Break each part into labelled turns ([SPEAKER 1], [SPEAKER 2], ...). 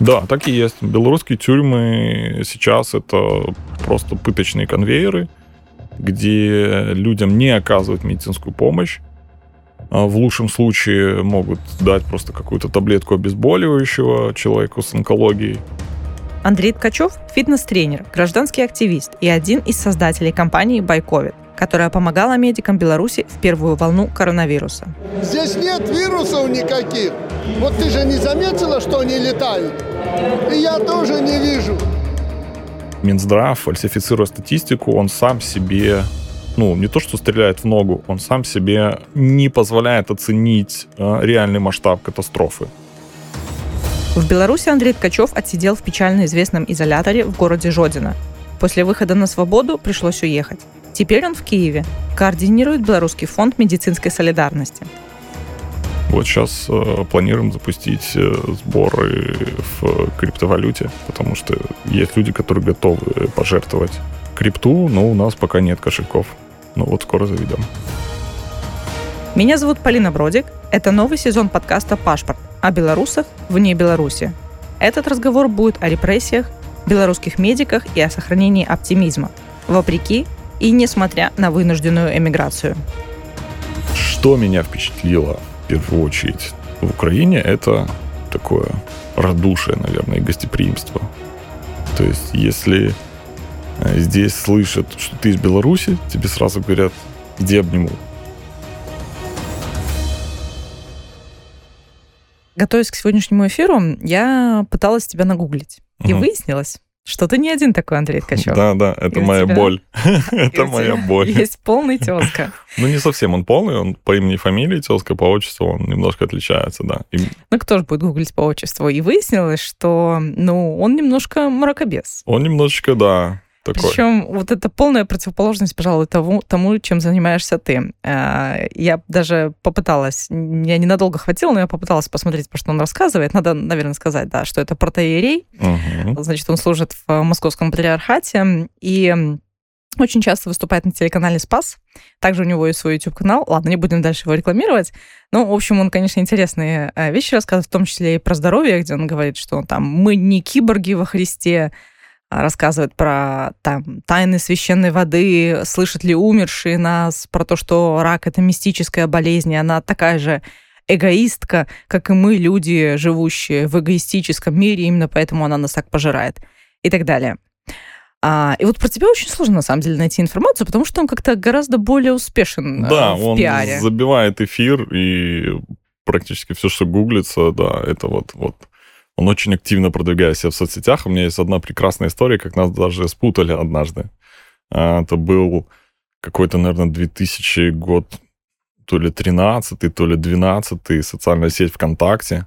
[SPEAKER 1] Да, так и есть. Белорусские тюрьмы сейчас это просто пыточные конвейеры, где людям не оказывают медицинскую помощь. А в лучшем случае могут дать просто какую-то таблетку обезболивающего человеку с онкологией.
[SPEAKER 2] Андрей Ткачев – фитнес-тренер, гражданский активист и один из создателей компании «Байковид», которая помогала медикам Беларуси в первую волну коронавируса.
[SPEAKER 3] Здесь нет вирусов никаких. Вот ты же не заметила, что они летают? И я тоже не вижу.
[SPEAKER 1] Минздрав, фальсифицируя статистику, он сам себе ну, не то, что стреляет в ногу, он сам себе не позволяет оценить э, реальный масштаб катастрофы.
[SPEAKER 2] В Беларуси Андрей Ткачев отсидел в печально известном изоляторе в городе Жодино. После выхода на свободу пришлось уехать. Теперь он в Киеве, координирует Белорусский фонд медицинской солидарности.
[SPEAKER 1] Вот сейчас э, планируем запустить э, сборы в криптовалюте, потому что есть люди, которые готовы пожертвовать крипту, но у нас пока нет кошельков. Ну вот скоро заведем.
[SPEAKER 2] Меня зовут Полина Бродик. Это новый сезон подкаста «Пашпорт» о белорусах вне Беларуси. Этот разговор будет о репрессиях, белорусских медиках и о сохранении оптимизма, вопреки и несмотря на вынужденную эмиграцию.
[SPEAKER 1] Что меня впечатлило в первую очередь в Украине, это такое радушие, наверное, и гостеприимство. То есть, если э, здесь слышат, что ты из Беларуси, тебе сразу говорят, иди обниму.
[SPEAKER 2] Готовясь к сегодняшнему эфиру, я пыталась тебя нагуглить. И угу. выяснилось, что ты не один такой, Андрей Ткачев.
[SPEAKER 1] Да, да, это моя боль. это моя боль.
[SPEAKER 2] Есть полный тезка.
[SPEAKER 1] ну, не совсем он полный, он по имени фамилии тезка, по отчеству он немножко отличается, да.
[SPEAKER 2] Ну, кто же будет гуглить по отчеству? И выяснилось, что, ну, он немножко мракобес.
[SPEAKER 1] Он немножечко, да, такой.
[SPEAKER 2] Причем вот это полная противоположность, пожалуй, тому, тому, чем занимаешься ты. Э, я даже попыталась, я ненадолго хватило, но я попыталась посмотреть, про что он рассказывает. Надо, наверное, сказать, да, что это протеерей. Угу. Значит, он служит в Московском патриархате и очень часто выступает на телеканале «Спас». Также у него есть свой YouTube-канал. Ладно, не будем дальше его рекламировать. Ну, в общем, он, конечно, интересные э, вещи рассказывает, в том числе и про здоровье, где он говорит, что там мы не киборги во Христе, рассказывает про там, тайны священной воды, слышат ли умершие нас, про то, что рак — это мистическая болезнь, и она такая же эгоистка, как и мы, люди, живущие в эгоистическом мире, именно поэтому она нас так пожирает и так далее. А, и вот про тебя очень сложно, на самом деле, найти информацию, потому что он как-то гораздо более успешен
[SPEAKER 1] да,
[SPEAKER 2] в
[SPEAKER 1] он
[SPEAKER 2] пиаре.
[SPEAKER 1] забивает эфир, и практически все, что гуглится, да, это вот, вот он очень активно продвигает себя в соцсетях. У меня есть одна прекрасная история, как нас даже спутали однажды. А, это был какой-то, наверное, 2000 год, то ли 13 то ли 12 социальная сеть ВКонтакте.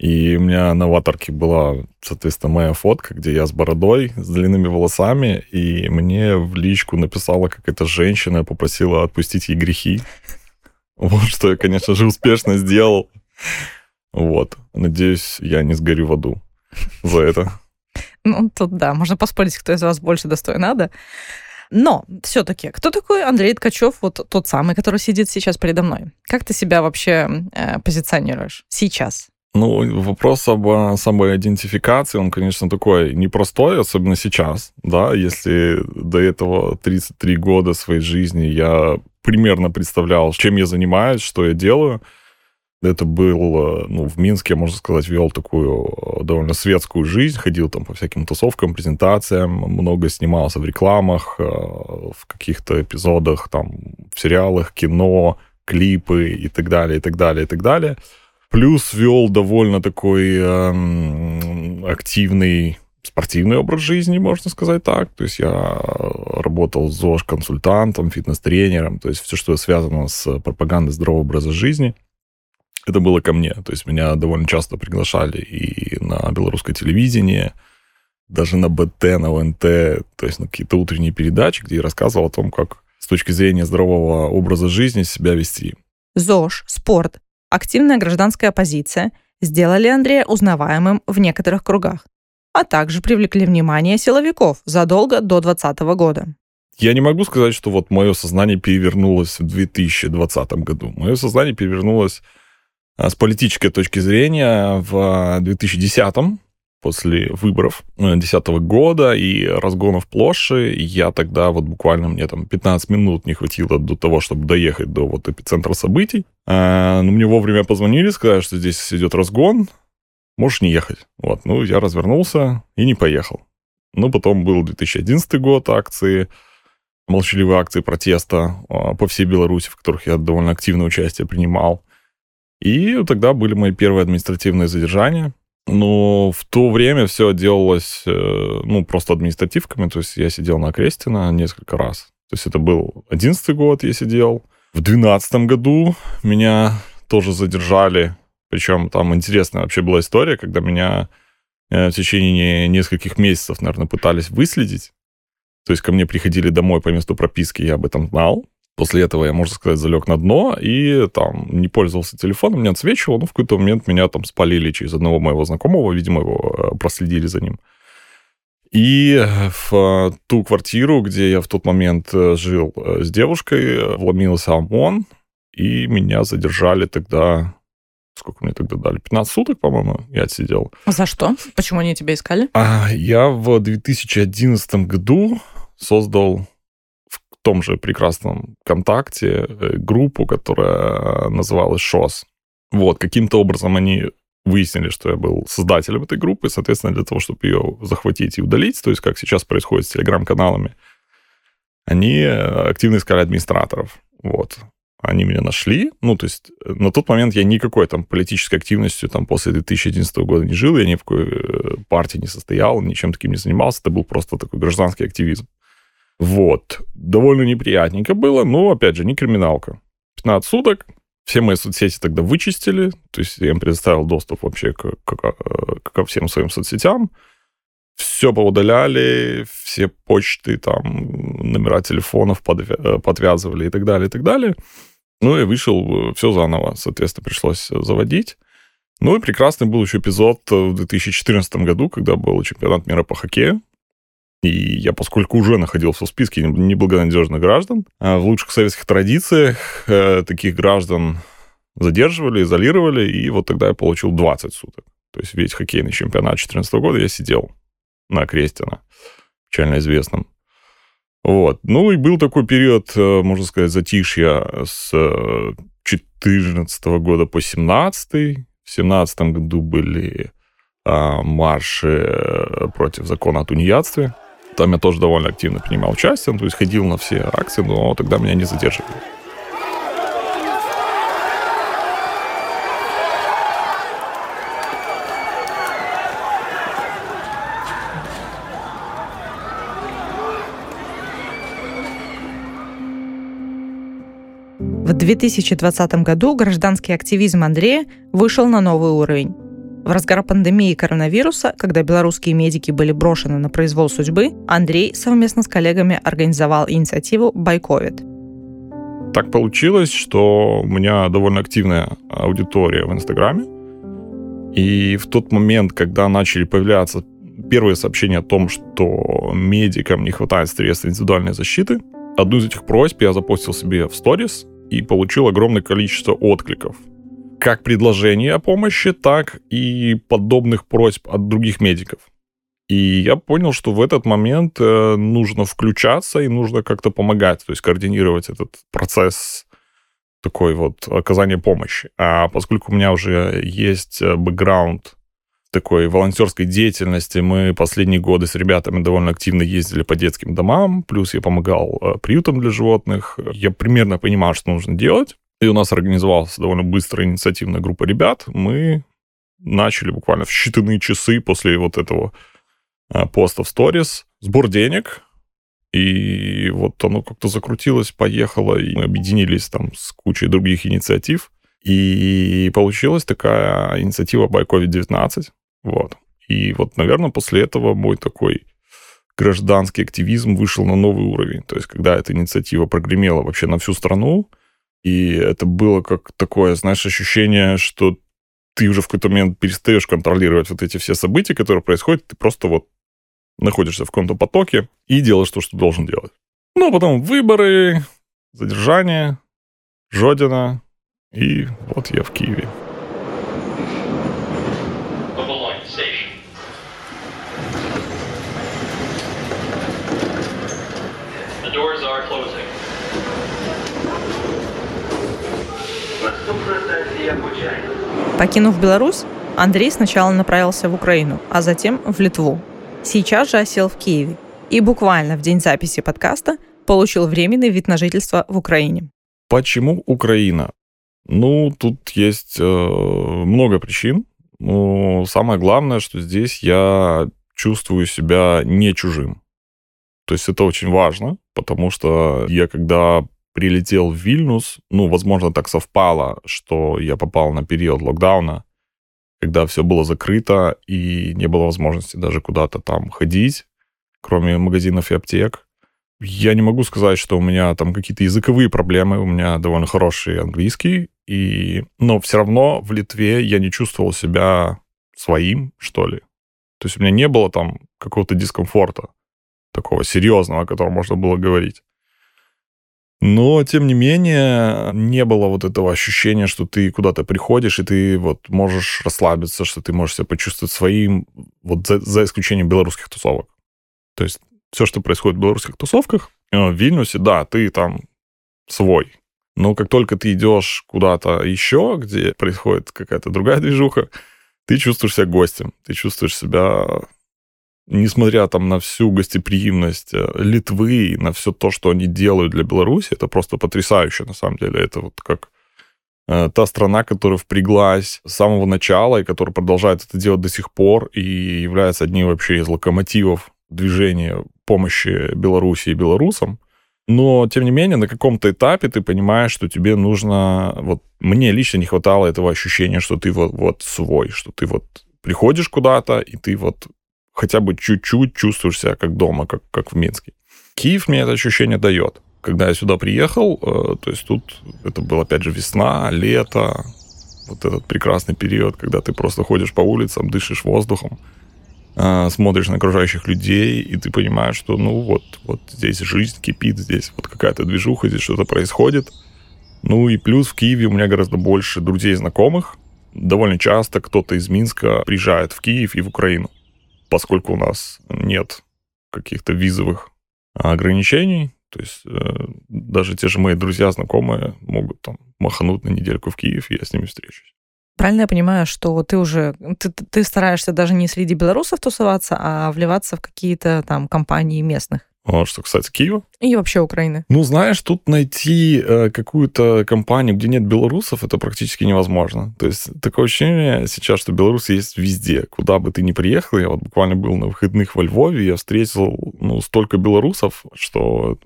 [SPEAKER 1] И у меня на аватарке была, соответственно, моя фотка, где я с бородой, с длинными волосами, и мне в личку написала какая-то женщина, попросила отпустить ей грехи. Вот что я, конечно же, успешно сделал. Вот. Надеюсь, я не сгорю в аду за это.
[SPEAKER 2] Ну, тут да, можно поспорить, кто из вас больше достоин ада. Но все-таки, кто такой Андрей Ткачев, вот тот самый, который сидит сейчас передо мной? Как ты себя вообще э, позиционируешь сейчас?
[SPEAKER 1] Ну, вопрос об самоидентификации, он, конечно, такой непростой, особенно сейчас, да, если до этого 33 года своей жизни я примерно представлял, чем я занимаюсь, что я делаю, это был, ну, в Минске, можно сказать, вел такую э, довольно светскую жизнь, ходил там по всяким тусовкам, презентациям, много снимался в рекламах, э, в каких-то эпизодах, там, в сериалах, кино, клипы и так далее, и так далее, и так далее. Плюс вел довольно такой э, активный спортивный образ жизни, можно сказать так. То есть я работал ЗОЖ-консультантом, фитнес-тренером, то есть все, что связано с пропагандой здорового образа жизни это было ко мне. То есть меня довольно часто приглашали и на белорусское телевидение, даже на БТ, на ОНТ, то есть на какие-то утренние передачи, где я рассказывал о том, как с точки зрения здорового образа жизни себя вести.
[SPEAKER 2] ЗОЖ, спорт, активная гражданская позиция сделали Андрея узнаваемым в некоторых кругах, а также привлекли внимание силовиков задолго до 2020 года.
[SPEAKER 1] Я не могу сказать, что вот мое сознание перевернулось в 2020 году. Мое сознание перевернулось с политической точки зрения в 2010-м, после выборов 2010 года и разгонов площади. Я тогда вот буквально мне там 15 минут не хватило до того, чтобы доехать до вот эпицентра событий. А, но мне вовремя позвонили, сказали, что здесь идет разгон, можешь не ехать. Вот, ну, я развернулся и не поехал. Ну, потом был 2011 год, акции, молчаливые акции протеста а, по всей Беларуси, в которых я довольно активное участие принимал. И тогда были мои первые административные задержания. Но в то время все делалось, э, ну, просто административками. То есть я сидел на Крестина несколько раз. То есть это был одиннадцатый год я сидел. В двенадцатом году меня тоже задержали. Причем там интересная вообще была история, когда меня э, в течение нескольких месяцев, наверное, пытались выследить. То есть ко мне приходили домой по месту прописки, я об этом знал. После этого я, можно сказать, залег на дно и там не пользовался телефоном, не отсвечивал. Но в какой-то момент меня там спалили через одного моего знакомого, видимо, его э, проследили за ним. И в ту квартиру, где я в тот момент э, жил э, с девушкой, вломился ОМОН, и меня задержали тогда... Сколько мне тогда дали? 15 суток, по-моему, я отсидел.
[SPEAKER 2] За что? Почему они тебя искали?
[SPEAKER 1] А, я в 2011 году создал том же прекрасном ВКонтакте э, группу, которая называлась ШОС. Вот, каким-то образом они выяснили, что я был создателем этой группы, соответственно, для того, чтобы ее захватить и удалить, то есть как сейчас происходит с телеграм-каналами, они э, активно искали администраторов. Вот. Они меня нашли. Ну, то есть э, на тот момент я никакой там политической активностью там после 2011 года не жил, я ни в какой партии не состоял, ничем таким не занимался. Это был просто такой гражданский активизм. Вот. Довольно неприятненько было, но, опять же, не криминалка. 15 суток, все мои соцсети тогда вычистили, то есть я им предоставил доступ вообще к, к, к, ко всем своим соцсетям. Все поудаляли, все почты, там, номера телефонов подвязывали и так далее, и так далее. Ну и вышел все заново, соответственно, пришлось заводить. Ну и прекрасный был еще эпизод в 2014 году, когда был чемпионат мира по хоккею. И я, поскольку уже находился в списке неблагонадежных граждан, а в лучших советских традициях э, таких граждан задерживали, изолировали, и вот тогда я получил 20 суток. То есть весь хоккейный чемпионат 2014 года я сидел на Крестина, печально известном. Вот. Ну и был такой период, э, можно сказать, затишья с 2014 года по 17 В 17 году были а, марши э, против закона о тунеядстве. Там я тоже довольно активно принимал участие, ну, то есть ходил на все акции, но тогда меня не задерживали.
[SPEAKER 2] В 2020 году гражданский активизм Андрея вышел на новый уровень. В разгар пандемии коронавируса, когда белорусские медики были брошены на произвол судьбы, Андрей совместно с коллегами организовал инициативу «Байковид».
[SPEAKER 1] Так получилось, что у меня довольно активная аудитория в Инстаграме. И в тот момент, когда начали появляться первые сообщения о том, что медикам не хватает средств индивидуальной защиты, одну из этих просьб я запостил себе в сторис и получил огромное количество откликов – как предложения о помощи, так и подобных просьб от других медиков. И я понял, что в этот момент э, нужно включаться и нужно как-то помогать, то есть координировать этот процесс такой вот оказания помощи. А поскольку у меня уже есть э, бэкграунд такой волонтерской деятельности, мы последние годы с ребятами довольно активно ездили по детским домам, плюс я помогал э, приютам для животных. Я примерно понимал, что нужно делать. И у нас организовалась довольно быстрая инициативная группа ребят. Мы начали буквально в считанные часы после вот этого а, поста в сторис сбор денег. И вот оно как-то закрутилось, поехало, и мы объединились там с кучей других инициатив. И получилась такая инициатива by COVID-19. Вот. И вот, наверное, после этого мой такой гражданский активизм вышел на новый уровень. То есть, когда эта инициатива прогремела вообще на всю страну, и это было как такое, знаешь, ощущение, что ты уже в какой-то момент перестаешь контролировать вот эти все события, которые происходят, ты просто вот находишься в каком-то потоке и делаешь то, что должен делать. Ну, а потом выборы, задержание, Жодина, и вот я в Киеве.
[SPEAKER 2] Покинув Беларусь, Андрей сначала направился в Украину, а затем в Литву. Сейчас же осел в Киеве и буквально в день записи подкаста получил временный вид на жительство в Украине.
[SPEAKER 1] Почему Украина? Ну, тут есть э, много причин. Но самое главное, что здесь я чувствую себя не чужим. То есть это очень важно, потому что я когда прилетел в Вильнюс, ну, возможно, так совпало, что я попал на период локдауна, когда все было закрыто и не было возможности даже куда-то там ходить, кроме магазинов и аптек. Я не могу сказать, что у меня там какие-то языковые проблемы, у меня довольно хороший английский, и... но все равно в Литве я не чувствовал себя своим, что ли. То есть у меня не было там какого-то дискомфорта такого серьезного, о котором можно было говорить. Но, тем не менее, не было вот этого ощущения, что ты куда-то приходишь, и ты вот можешь расслабиться, что ты можешь себя почувствовать своим, вот за, за исключением белорусских тусовок. То есть все, что происходит в белорусских тусовках, э, в Вильнюсе, да, ты там свой. Но как только ты идешь куда-то еще, где происходит какая-то другая движуха, ты чувствуешь себя гостем, ты чувствуешь себя, несмотря там на всю гостеприимность э, Литвы, на все то, что они делают для Беларуси, это просто потрясающе, на самом деле. Это вот как э, та страна, которая впряглась с самого начала и которая продолжает это делать до сих пор и является одним вообще из локомотивов движения помощи Беларуси и белорусам. Но, тем не менее, на каком-то этапе ты понимаешь, что тебе нужно... Вот мне лично не хватало этого ощущения, что ты вот, вот свой, что ты вот приходишь куда-то, и ты вот хотя бы чуть-чуть чувствуешь себя как дома, как, как в Минске. Киев мне это ощущение дает. Когда я сюда приехал, э, то есть тут это было, опять же, весна, лето, вот этот прекрасный период, когда ты просто ходишь по улицам, дышишь воздухом, э, смотришь на окружающих людей, и ты понимаешь, что, ну, вот, вот здесь жизнь кипит, здесь вот какая-то движуха, здесь что-то происходит. Ну и плюс в Киеве у меня гораздо больше друзей и знакомых. Довольно часто кто-то из Минска приезжает в Киев и в Украину, поскольку у нас нет каких-то визовых ограничений. То есть э, даже те же мои друзья, знакомые могут там махануть на недельку в Киев, и я с ними встречусь.
[SPEAKER 2] Правильно я понимаю, что ты уже ты, ты стараешься даже не среди белорусов тусоваться, а вливаться в какие-то там компании местных?
[SPEAKER 1] А что, кстати, Киева?
[SPEAKER 2] И вообще Украины.
[SPEAKER 1] Ну, знаешь, тут найти э, какую-то компанию, где нет белорусов, это практически невозможно. То есть такое ощущение сейчас, что белорусы есть везде. Куда бы ты ни приехал, я вот буквально был на выходных во Львове, я встретил ну, столько белорусов, что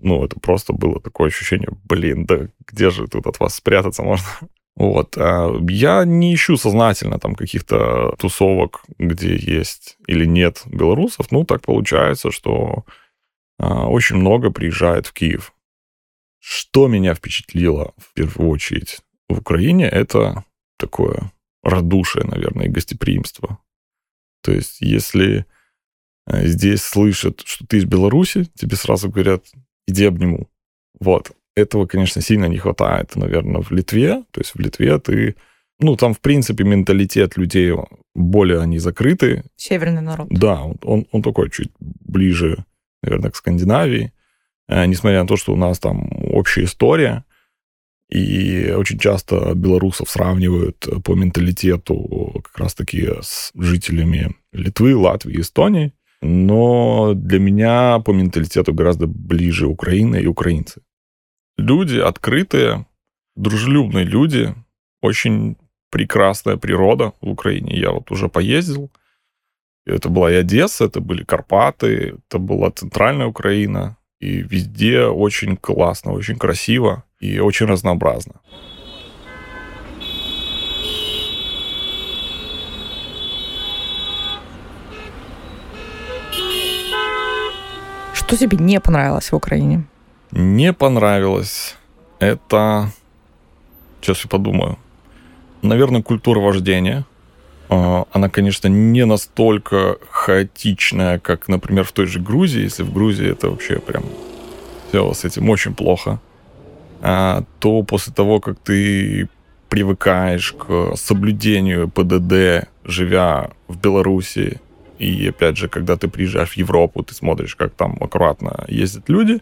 [SPEAKER 1] ну, это просто было такое ощущение, блин, да где же тут от вас спрятаться можно? Вот. А я не ищу сознательно там каких-то тусовок, где есть или нет белорусов. Ну, так получается, что очень много приезжает в Киев. Что меня впечатлило в первую очередь в Украине, это такое радушие, наверное, и гостеприимство. То есть, если э, здесь слышат, что ты из Беларуси, тебе сразу говорят, иди обниму. Вот. Этого, конечно, сильно не хватает, наверное, в Литве. То есть в Литве ты... Ну, там, в принципе, менталитет людей более они закрыты.
[SPEAKER 2] Северный народ.
[SPEAKER 1] Да, он, он такой чуть ближе наверное, к Скандинавии, э, несмотря на то, что у нас там общая история, и очень часто белорусов сравнивают по менталитету как раз-таки с жителями Литвы, Латвии, Эстонии. Но для меня по менталитету гораздо ближе Украина и украинцы. Люди открытые, дружелюбные люди, очень прекрасная природа в Украине. Я вот уже поездил, это была и Одесса, это были Карпаты, это была центральная Украина. И везде очень классно, очень красиво и очень разнообразно.
[SPEAKER 2] Что тебе не понравилось в Украине?
[SPEAKER 1] Не понравилось. Это... Сейчас я подумаю. Наверное, культура вождения – она, конечно, не настолько хаотичная, как, например, в той же Грузии. Если в Грузии это вообще прям все с этим очень плохо, а, то после того, как ты привыкаешь к соблюдению ПДД, живя в Беларуси, и опять же, когда ты приезжаешь в Европу, ты смотришь, как там аккуратно ездят люди,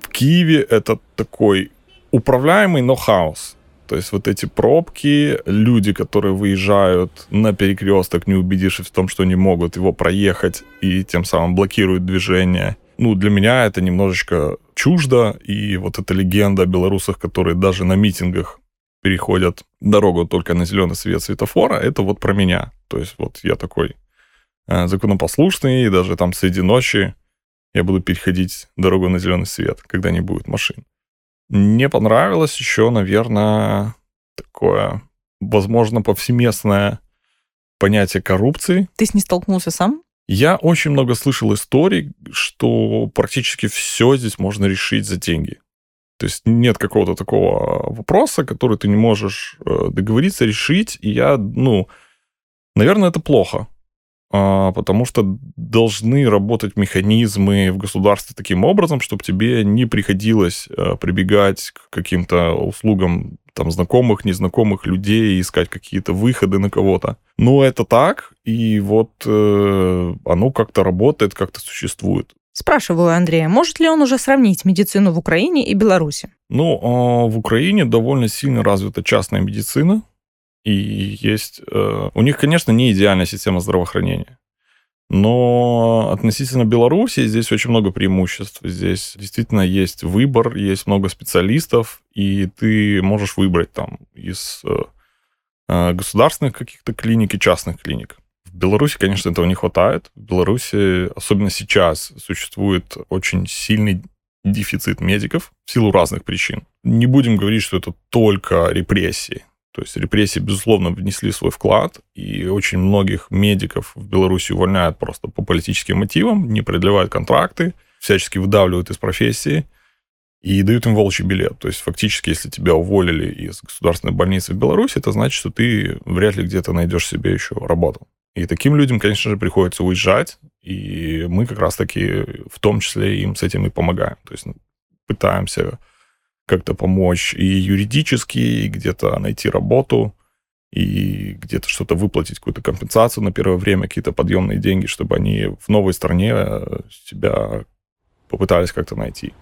[SPEAKER 1] в Киеве это такой управляемый, но хаос. То есть вот эти пробки, люди, которые выезжают на перекресток, не убедившись в том, что они могут его проехать и тем самым блокируют движение. Ну, для меня это немножечко чуждо, и вот эта легенда о белорусах, которые даже на митингах переходят дорогу только на зеленый свет светофора, это вот про меня. То есть вот я такой э, законопослушный, и даже там среди ночи я буду переходить дорогу на зеленый свет, когда не будет машин. Мне понравилось еще, наверное, такое, возможно, повсеместное понятие коррупции.
[SPEAKER 2] Ты с ней столкнулся сам?
[SPEAKER 1] Я очень много слышал историй, что практически все здесь можно решить за деньги. То есть нет какого-то такого вопроса, который ты не можешь э, договориться, решить. И я, ну, наверное, это плохо. А, потому что должны работать механизмы в государстве таким образом, чтобы тебе не приходилось э, прибегать к каким-то услугам там знакомых, незнакомых людей, искать какие-то выходы на кого-то. Но это так, и вот э, оно как-то работает, как-то существует.
[SPEAKER 2] Спрашиваю Андрея, может ли он уже сравнить медицину в Украине и Беларуси?
[SPEAKER 1] Ну, а в Украине довольно сильно развита частная медицина, и есть... Э, у них, конечно, не идеальная система здравоохранения. Но относительно Беларуси здесь очень много преимуществ. Здесь действительно есть выбор, есть много специалистов, и ты можешь выбрать там из э, э, государственных каких-то клиник и частных клиник. В Беларуси, конечно, этого не хватает. В Беларуси, особенно сейчас, существует очень сильный дефицит медиков в силу разных причин. Не будем говорить, что это только репрессии. То есть репрессии, безусловно, внесли свой вклад, и очень многих медиков в Беларуси увольняют просто по политическим мотивам, не продлевают контракты, всячески выдавливают из профессии и дают им волчий билет. То есть фактически, если тебя уволили из государственной больницы в Беларуси, это значит, что ты вряд ли где-то найдешь себе еще работу. И таким людям, конечно же, приходится уезжать, и мы как раз-таки в том числе им с этим и помогаем. То есть пытаемся как-то помочь и юридически, и где-то найти работу, и где-то что-то выплатить, какую-то компенсацию на первое время, какие-то подъемные деньги, чтобы они в новой стране э, себя попытались как-то найти.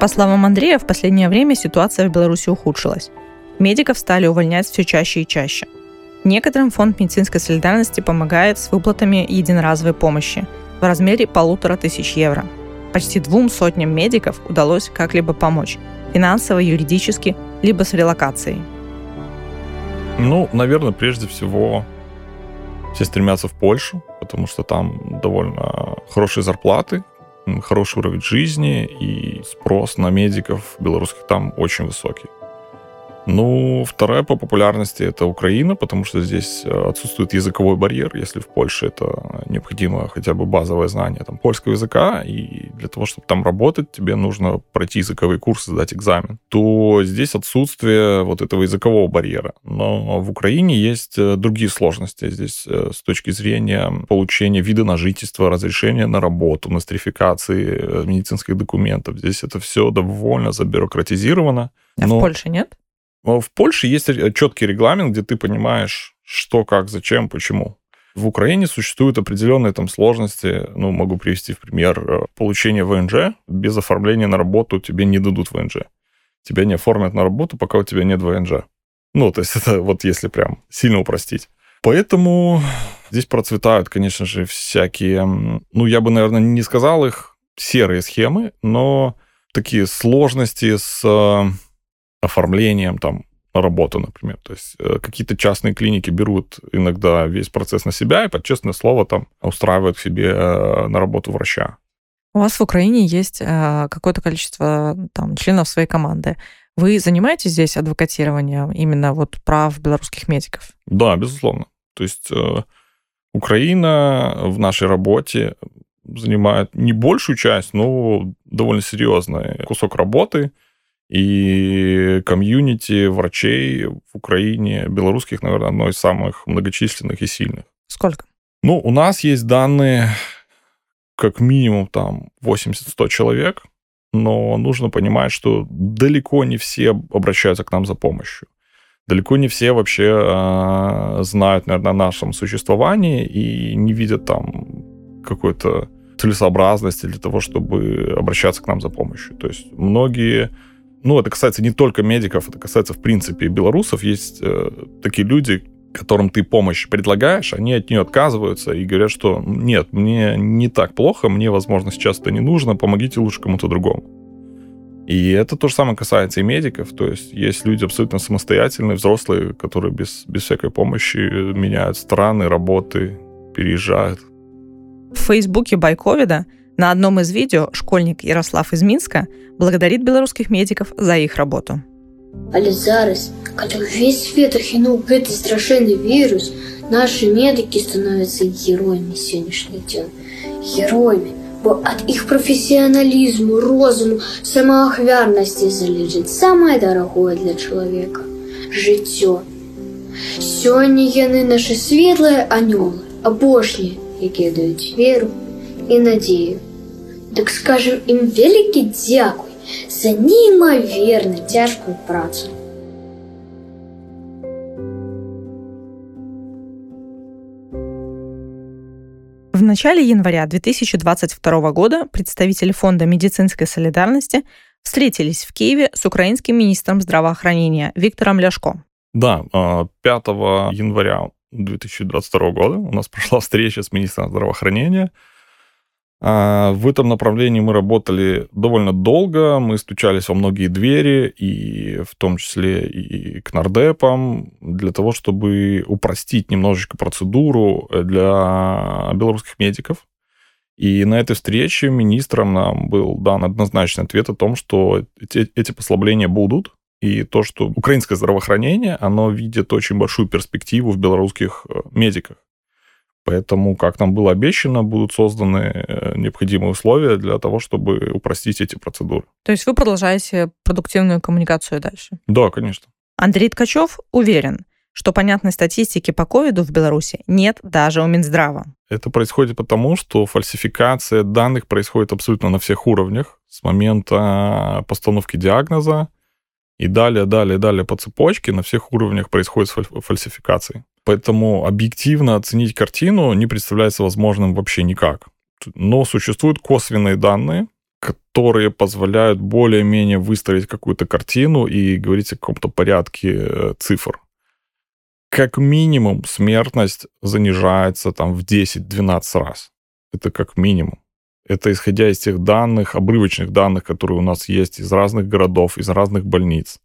[SPEAKER 2] По словам Андрея, в последнее время ситуация в Беларуси ухудшилась. Медиков стали увольнять все чаще и чаще – Некоторым фонд медицинской солидарности помогает с выплатами единоразовой помощи в размере полутора тысяч евро. Почти двум сотням медиков удалось как-либо помочь финансово, юридически, либо с релокацией.
[SPEAKER 1] Ну, наверное, прежде всего все стремятся в Польшу, потому что там довольно хорошие зарплаты, хороший уровень жизни и спрос на медиков белорусских там очень высокий. Ну, вторая по популярности это Украина, потому что здесь э, отсутствует языковой барьер. Если в Польше это необходимо хотя бы базовое знание там, польского языка, и для того, чтобы там работать, тебе нужно пройти языковые курсы, сдать экзамен, то здесь отсутствие вот этого языкового барьера. Но в Украине есть э, другие сложности. Здесь э, с точки зрения получения вида на жительство, разрешения на работу, нострификации медицинских документов. Здесь это все довольно забюрократизировано.
[SPEAKER 2] А но... в Польше нет?
[SPEAKER 1] В Польше есть четкий регламент, где ты понимаешь, что, как, зачем, почему. В Украине существуют определенные там сложности. Ну, могу привести в пример э, получение ВНЖ. Без оформления на работу тебе не дадут ВНЖ. Тебя не оформят на работу, пока у тебя нет ВНЖ. Ну, то есть это вот если прям сильно упростить. Поэтому здесь процветают, конечно же, всякие, ну, я бы, наверное, не сказал их серые схемы, но такие сложности с э, оформлением там работы, например. То есть э, какие-то частные клиники берут иногда весь процесс на себя и под честное слово там устраивают к себе э, на работу врача.
[SPEAKER 2] У вас в Украине есть э, какое-то количество там членов своей команды. Вы занимаетесь здесь адвокатированием именно вот прав белорусских медиков?
[SPEAKER 1] Да, безусловно. То есть Украина в нашей работе занимает не большую часть, но довольно серьезный кусок работы – и комьюнити врачей в Украине, белорусских, наверное, одно из самых многочисленных и сильных.
[SPEAKER 2] Сколько?
[SPEAKER 1] Ну, у нас есть данные как минимум там 80-100 человек, но нужно понимать, что далеко не все обращаются к нам за помощью. далеко не все вообще э, знают, наверное, о нашем существовании и не видят там какой-то целесообразности для того, чтобы обращаться к нам за помощью. То есть многие, ну, это касается не только медиков, это касается, в принципе, белорусов. Есть э, такие люди, которым ты помощь предлагаешь, они от нее отказываются и говорят, что нет, мне не так плохо, мне, возможно, сейчас это не нужно, помогите лучше кому-то другому. И это то же самое касается и медиков. То есть есть люди абсолютно самостоятельные, взрослые, которые без, без всякой помощи меняют страны, работы, переезжают.
[SPEAKER 2] В Фейсбуке Байковида на одном из видео школьник Ярослав из Минска благодарит белорусских медиков за их работу.
[SPEAKER 4] Але зараз, калі весь свет ахінуў гэты страшэнны вірус, нашы медыкі становятся героямі сённяшніх дзён. Героямі, бо ад іх прафесіяналізму, розуму, самаахвярнасці залежыць самае дарагое для чалавека жыццё. Сёння яны нашы светлыя анёлы, апошнія, якія даюць веру і надзею. Дык скажем ім вялікі дзякуй за неимоверно тяжкую працу.
[SPEAKER 2] В начале января 2022 года представители Фонда медицинской солидарности встретились в Киеве с украинским министром здравоохранения Виктором Ляшко.
[SPEAKER 1] Да, 5 а, января 2022 года у нас прошла встреча с министром здравоохранения – а, в этом направлении мы работали довольно долго, мы стучались во многие двери, и в том числе и к нардепам, для того, чтобы упростить немножечко процедуру для белорусских медиков. И на этой встрече министром нам был дан однозначный ответ о том, что эти, эти послабления будут, и то, что украинское здравоохранение, оно видит очень большую перспективу в белорусских э, медиках. Поэтому, как нам было обещано, будут созданы э, необходимые условия для того, чтобы упростить эти процедуры.
[SPEAKER 2] То есть вы продолжаете продуктивную коммуникацию дальше?
[SPEAKER 1] Да, конечно.
[SPEAKER 2] Андрей Ткачев уверен, что понятной статистики по ковиду в Беларуси нет даже у Минздрава.
[SPEAKER 1] Это происходит потому, что фальсификация данных происходит абсолютно на всех уровнях, с момента постановки диагноза и далее, далее, далее по цепочке на всех уровнях происходит фальсификации. Поэтому объективно оценить картину не представляется возможным вообще никак. Но существуют косвенные данные, которые позволяют более-менее выстроить какую-то картину и говорить о каком-то порядке э, цифр. Как минимум смертность занижается там в 10-12 раз. Это как минимум. Это исходя из тех данных, обрывочных данных, которые у нас есть из разных городов, из разных больниц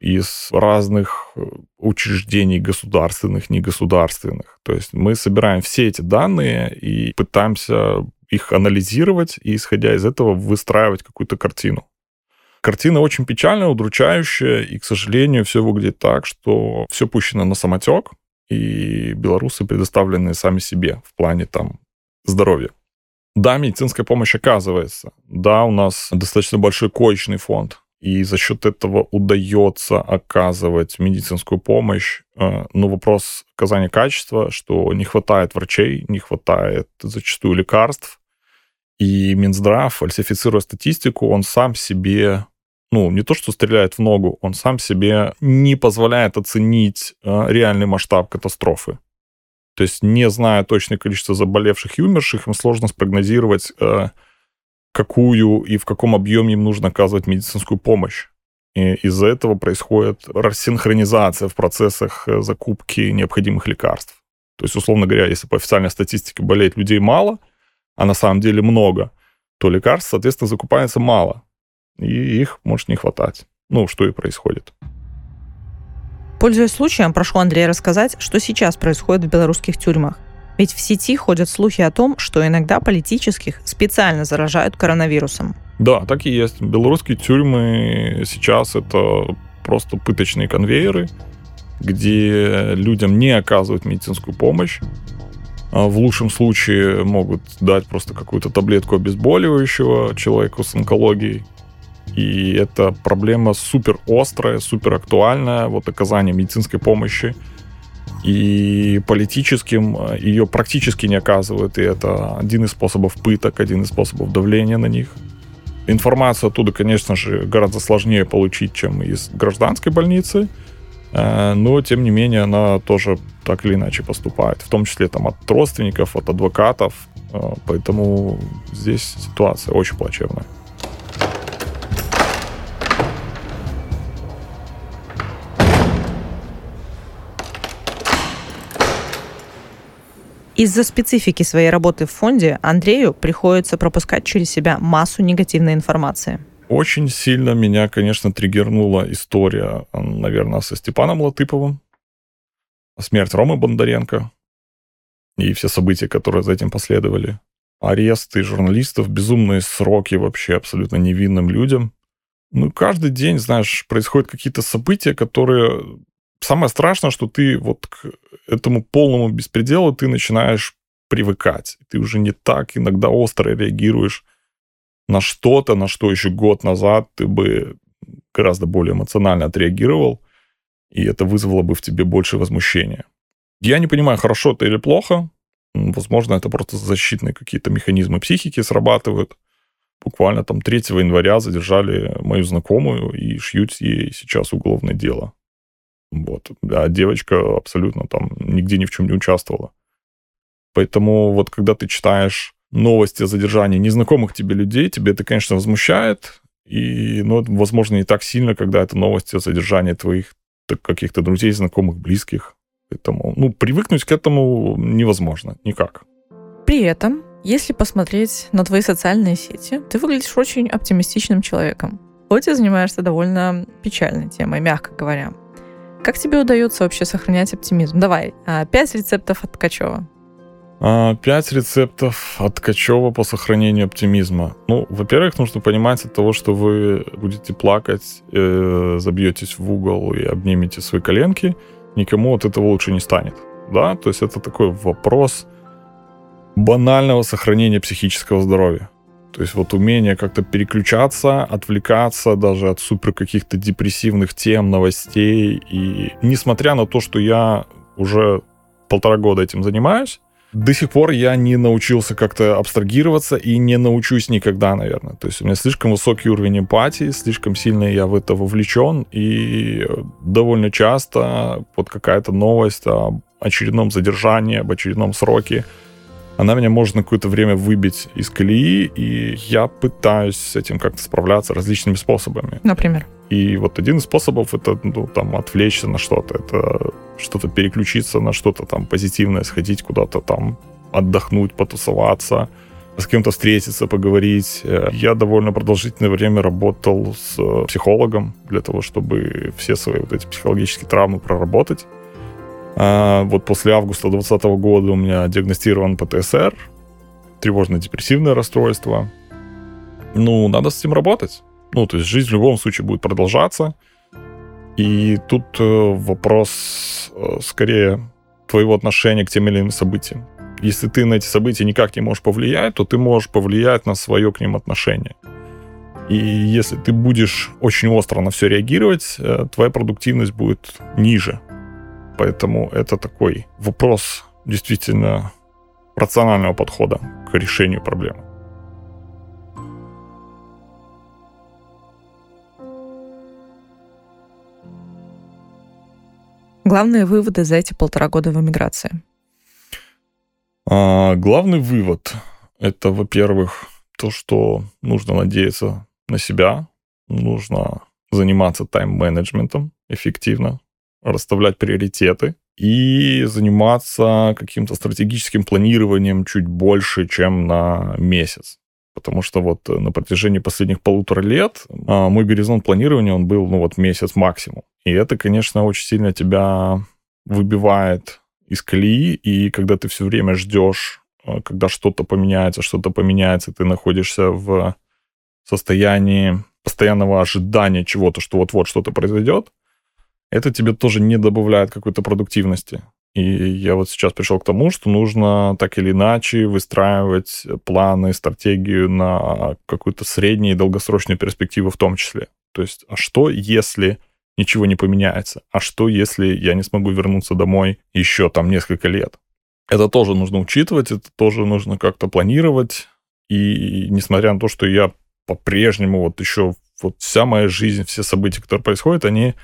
[SPEAKER 1] из разных э, учреждений государственных, негосударственных. То есть мы собираем все эти данные и пытаемся их анализировать и, исходя из этого, выстраивать какую-то картину. Картина очень печальная, удручающая, и, к сожалению, все выглядит так, что все пущено на самотек, и белорусы предоставлены сами себе в плане там здоровья. Да, медицинская помощь оказывается. Да, у нас достаточно большой коечный фонд и за счет этого удается оказывать медицинскую помощь. Э, но вопрос оказания качества, что не хватает врачей, не хватает зачастую лекарств, и Минздрав, фальсифицируя статистику, он сам себе, ну, не то что стреляет в ногу, он сам себе не позволяет оценить э, реальный масштаб катастрофы. То есть, не зная точное количество заболевших и умерших, им сложно спрогнозировать э, какую и в каком объеме им нужно оказывать медицинскую помощь. И из-за этого происходит рассинхронизация в процессах э, закупки необходимых лекарств. То есть, условно говоря, если по официальной статистике болеет людей мало, а на самом деле много, то лекарств, соответственно, закупается мало. И их может не хватать. Ну, что и происходит.
[SPEAKER 2] Пользуясь случаем, прошу Андрея рассказать, что сейчас происходит в белорусских тюрьмах. Ведь в сети ходят слухи о том, что иногда политических специально заражают коронавирусом.
[SPEAKER 1] Да, так и есть. Белорусские тюрьмы сейчас это просто пыточные конвейеры, где людям не оказывают медицинскую помощь. А в лучшем случае могут дать просто какую-то таблетку обезболивающего человеку с онкологией. И эта проблема супер острая, супер актуальная. Вот оказание медицинской помощи и политическим э, ее практически не оказывают, и это один из способов пыток, один из способов давления на них. Информацию оттуда, конечно же, гораздо сложнее получить, чем из гражданской больницы, Э, но, тем не менее, она тоже так или иначе поступает, в том числе там, от родственников, от адвокатов. Э, поэтому здесь ситуация очень плачевная.
[SPEAKER 2] Из-за специфики своей работы в фонде Андрею приходится пропускать через себя массу негативной информации.
[SPEAKER 1] Очень сильно меня, конечно, триггернула история, наверное, со Степаном Латыповым, смерть Ромы Бондаренко и все события, которые за этим последовали. Аресты журналистов, безумные сроки вообще абсолютно невинным людям. Ну, каждый день, знаешь, происходят какие-то события, которые самое страшное, что ты вот к этому полному беспределу ты начинаешь привыкать. Ты уже не так иногда остро реагируешь на что-то, на что еще год назад ты бы гораздо более эмоционально отреагировал, и это вызвало бы в тебе больше возмущения. Я не понимаю, хорошо это или плохо. Возможно, это просто защитные какие-то механизмы психики срабатывают. Буквально там 3 января задержали мою знакомую и шьют ей сейчас уголовное дело. Вот. А девочка абсолютно там нигде ни в чем не участвовала. Поэтому вот когда ты читаешь новости о задержании незнакомых тебе людей, тебе это, конечно, возмущает. И, ну, возможно, не так сильно, когда это новости о задержании твоих каких-то друзей, знакомых, близких. Поэтому, ну, привыкнуть к этому невозможно никак.
[SPEAKER 2] При этом, если посмотреть на твои социальные сети, ты выглядишь очень оптимистичным человеком. Хоть и занимаешься довольно печальной темой, мягко говоря. Как тебе удается вообще сохранять оптимизм? Давай, а, пять рецептов от Ткачева.
[SPEAKER 1] А, пять рецептов от Ткачева по сохранению оптимизма. Ну, во-первых, нужно понимать от того, что вы будете плакать, э, забьетесь в угол и обнимете свои коленки, никому от этого лучше не станет. Да, то есть это такой вопрос банального сохранения психического здоровья. То есть вот умение как-то переключаться, отвлекаться даже от супер каких-то депрессивных тем, новостей. И несмотря на то, что я уже полтора года этим занимаюсь, до сих пор я не научился как-то абстрагироваться и не научусь никогда, наверное. То есть у меня слишком высокий уровень эмпатии, слишком сильно я в это вовлечен, и довольно часто вот какая-то новость о очередном задержании, об очередном сроке, она меня может на какое-то время выбить из колеи, и я пытаюсь с этим как-то справляться различными способами.
[SPEAKER 2] Например?
[SPEAKER 1] И вот один из способов это ну, там отвлечься на что-то, это что-то переключиться на что-то там позитивное, сходить куда-то там отдохнуть, потусоваться, с кем-то встретиться, поговорить. Я довольно продолжительное время работал с психологом для того, чтобы все свои вот эти психологические травмы проработать. А, вот после августа 2020 года у меня диагностирован ПТСР, тревожно-депрессивное расстройство. Ну, надо с этим работать. Ну, то есть жизнь в любом случае будет продолжаться. И тут э, вопрос э, скорее твоего отношения к тем или иным событиям. Если ты на эти события никак не можешь повлиять, то ты можешь повлиять на свое к ним отношение. И если ты будешь очень остро на все реагировать, э, твоя продуктивность будет ниже. Поэтому это такой вопрос действительно рационального подхода к решению проблемы.
[SPEAKER 2] Главные выводы за эти полтора года в эмиграции?
[SPEAKER 1] А, главный вывод – это, во-первых, то, что нужно надеяться на себя, нужно заниматься тайм-менеджментом эффективно, расставлять приоритеты и заниматься каким-то стратегическим планированием чуть больше, чем на месяц. Потому что вот на протяжении последних полутора лет а, мой горизонт планирования, он был, ну вот, месяц максимум. И это, конечно, очень сильно тебя выбивает из колеи, и когда ты все время ждешь, а, когда что-то поменяется, что-то поменяется, ты находишься в состоянии постоянного ожидания чего-то, что вот-вот что-то произойдет, это тебе тоже не добавляет какой-то продуктивности. И я вот сейчас пришел к тому, что нужно так или иначе выстраивать планы, стратегию на какую-то среднюю и долгосрочную перспективу в том числе. То есть, а что, если ничего не поменяется? А что, если я не смогу вернуться домой еще там несколько лет? Это тоже нужно учитывать, это тоже нужно как-то планировать. И несмотря на то, что я по-прежнему вот еще вот вся моя жизнь, все события, которые происходят, они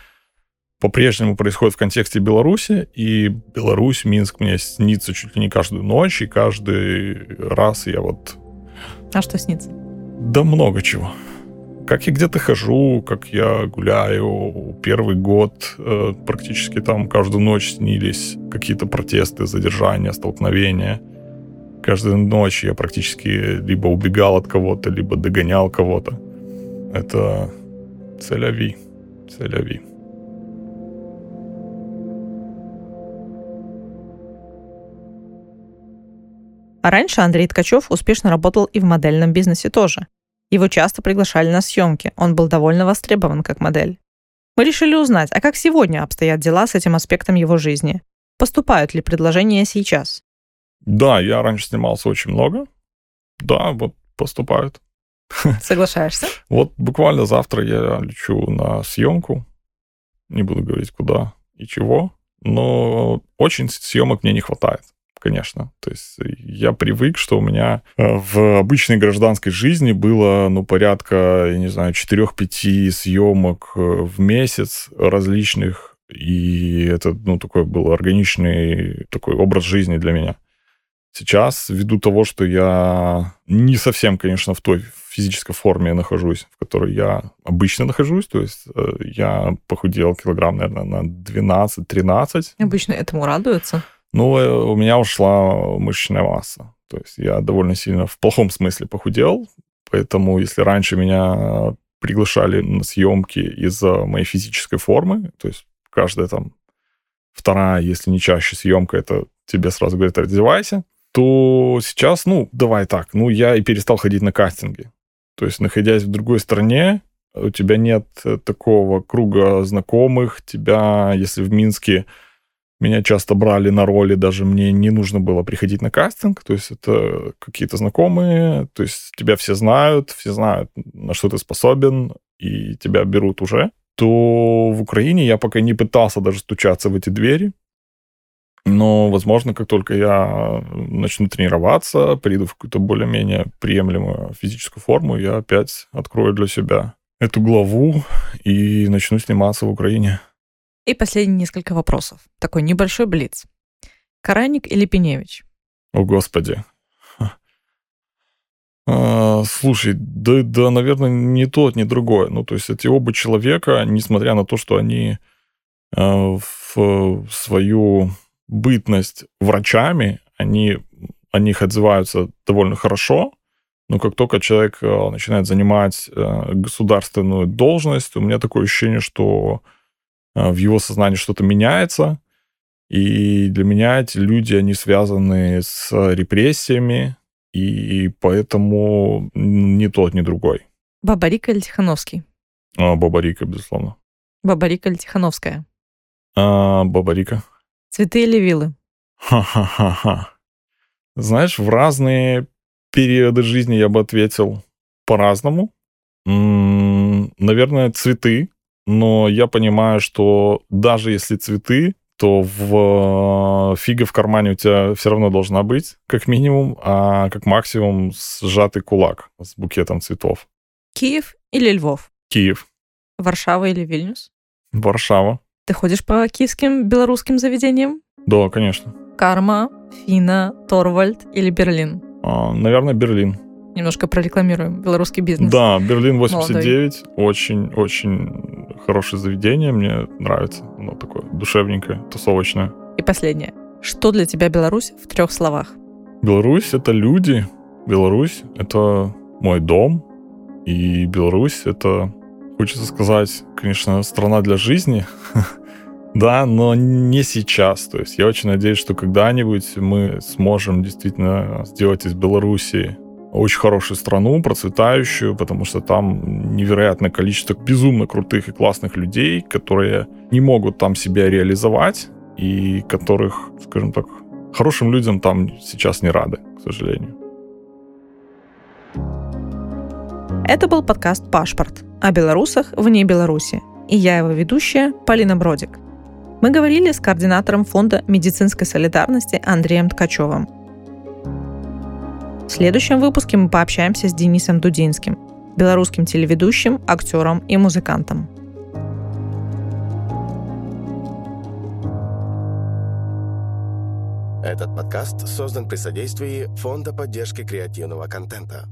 [SPEAKER 1] по-прежнему происходит в контексте Беларуси, и Беларусь, Минск мне снится чуть ли не каждую ночь, и каждый раз я вот...
[SPEAKER 2] А что снится?
[SPEAKER 1] Да много чего. Как я где-то хожу, как я гуляю. Первый год э, практически там каждую ночь снились какие-то протесты, задержания, столкновения. Каждую ночь я практически либо убегал от кого-то, либо догонял кого-то. Это. Целяви.
[SPEAKER 2] А раньше Андрей Ткачев успешно работал и в модельном бизнесе тоже. Его часто приглашали на съемки, он был довольно востребован как модель. Мы решили узнать, а как сегодня обстоят дела с этим аспектом его жизни? Поступают ли предложения сейчас?
[SPEAKER 1] Да, я раньше снимался очень много. Да, вот поступают.
[SPEAKER 2] Соглашаешься?
[SPEAKER 1] Вот буквально завтра я лечу на съемку. Не буду говорить куда и чего, но очень съемок мне не хватает конечно. То есть я привык, что у меня э, в обычной гражданской жизни было, ну, порядка, я не знаю, 4-5 съемок э, в месяц различных, и это, ну, такой был органичный такой образ жизни для меня. Сейчас, ввиду того, что я не совсем, конечно, в той физической форме нахожусь, в которой я обычно нахожусь, то есть э, я похудел килограмм, наверное, на 12-13.
[SPEAKER 2] Обычно этому радуются.
[SPEAKER 1] Ну, э, у меня ушла мышечная масса. То есть я довольно сильно в плохом смысле похудел. Поэтому если раньше меня приглашали на съемки из-за моей физической формы, то есть каждая там вторая, если не чаще съемка, это тебе сразу говорят, раздевайся, то сейчас, ну, давай так, ну, я и перестал ходить на кастинги. То есть, находясь в другой стране, у тебя нет такого круга знакомых, тебя, если в Минске меня часто брали на роли, даже мне не нужно было приходить на кастинг, то есть это какие-то знакомые, то есть тебя все знают, все знают, на что ты способен, и тебя берут уже, то в Украине я пока не пытался даже стучаться в эти двери, но, возможно, как только я начну тренироваться, приду в какую-то более-менее приемлемую физическую форму, я опять открою для себя эту главу и начну сниматься в Украине.
[SPEAKER 2] И последние несколько вопросов. Такой небольшой блиц. Караник или Пеневич?
[SPEAKER 1] О, Господи. А, слушай, да, да, наверное, не тот, ни другое. Ну, то есть эти оба человека, несмотря на то, что они а, в свою бытность врачами, они о них отзываются довольно хорошо, но как только человек а, начинает занимать государственную должность, у меня такое ощущение, что а, в его сознании что-то меняется, и для меня эти люди, они связаны с репрессиями, и поэтому ни тот, ни другой.
[SPEAKER 2] Бабарика или Тихановский?
[SPEAKER 1] А, Бабарика, безусловно.
[SPEAKER 2] Бабарика или Тихановская?
[SPEAKER 1] А, Бабарика.
[SPEAKER 2] Цветы или вилы?
[SPEAKER 1] Ха-ха-ха-ха. Знаешь, в разные периоды жизни я бы ответил по-разному. М-м, наверное, цветы, но я понимаю, что даже если цветы, то в э, фига в кармане у тебя все равно должна быть, как минимум, а как максимум сжатый кулак с букетом цветов.
[SPEAKER 2] Киев или Львов?
[SPEAKER 1] Киев.
[SPEAKER 2] Варшава или Вильнюс?
[SPEAKER 1] Варшава.
[SPEAKER 2] Ты ходишь по киевским белорусским заведениям?
[SPEAKER 1] Да, конечно.
[SPEAKER 2] Карма, Фина, Торвальд или Берлин?
[SPEAKER 1] А, наверное, Берлин
[SPEAKER 2] немножко прорекламируем белорусский бизнес.
[SPEAKER 1] Да, Берлин 89, очень-очень хорошее заведение, мне нравится. Оно такое душевненькое, тусовочное.
[SPEAKER 2] И последнее. Что для тебя Беларусь в трех словах?
[SPEAKER 1] Беларусь — это люди. Беларусь — это мой дом. И Беларусь — это, хочется сказать, конечно, страна для жизни. Да, но не сейчас. То есть я очень надеюсь, что когда-нибудь мы сможем действительно сделать из Беларуси очень хорошую страну, процветающую, потому что там невероятное количество безумно крутых и классных людей, которые не могут там себя реализовать и которых, скажем так, хорошим людям там сейчас не рады, к сожалению.
[SPEAKER 2] Это был подкаст «Пашпорт» о белорусах вне Беларуси. И я его ведущая Полина Бродик. Мы говорили с координатором Фонда медицинской солидарности Андреем Ткачевым – в следующем выпуске мы пообщаемся с Денисом Дудинским, белорусским телеведущим, актером и музыкантом.
[SPEAKER 5] Этот подкаст создан при содействии Фонда поддержки креативного контента.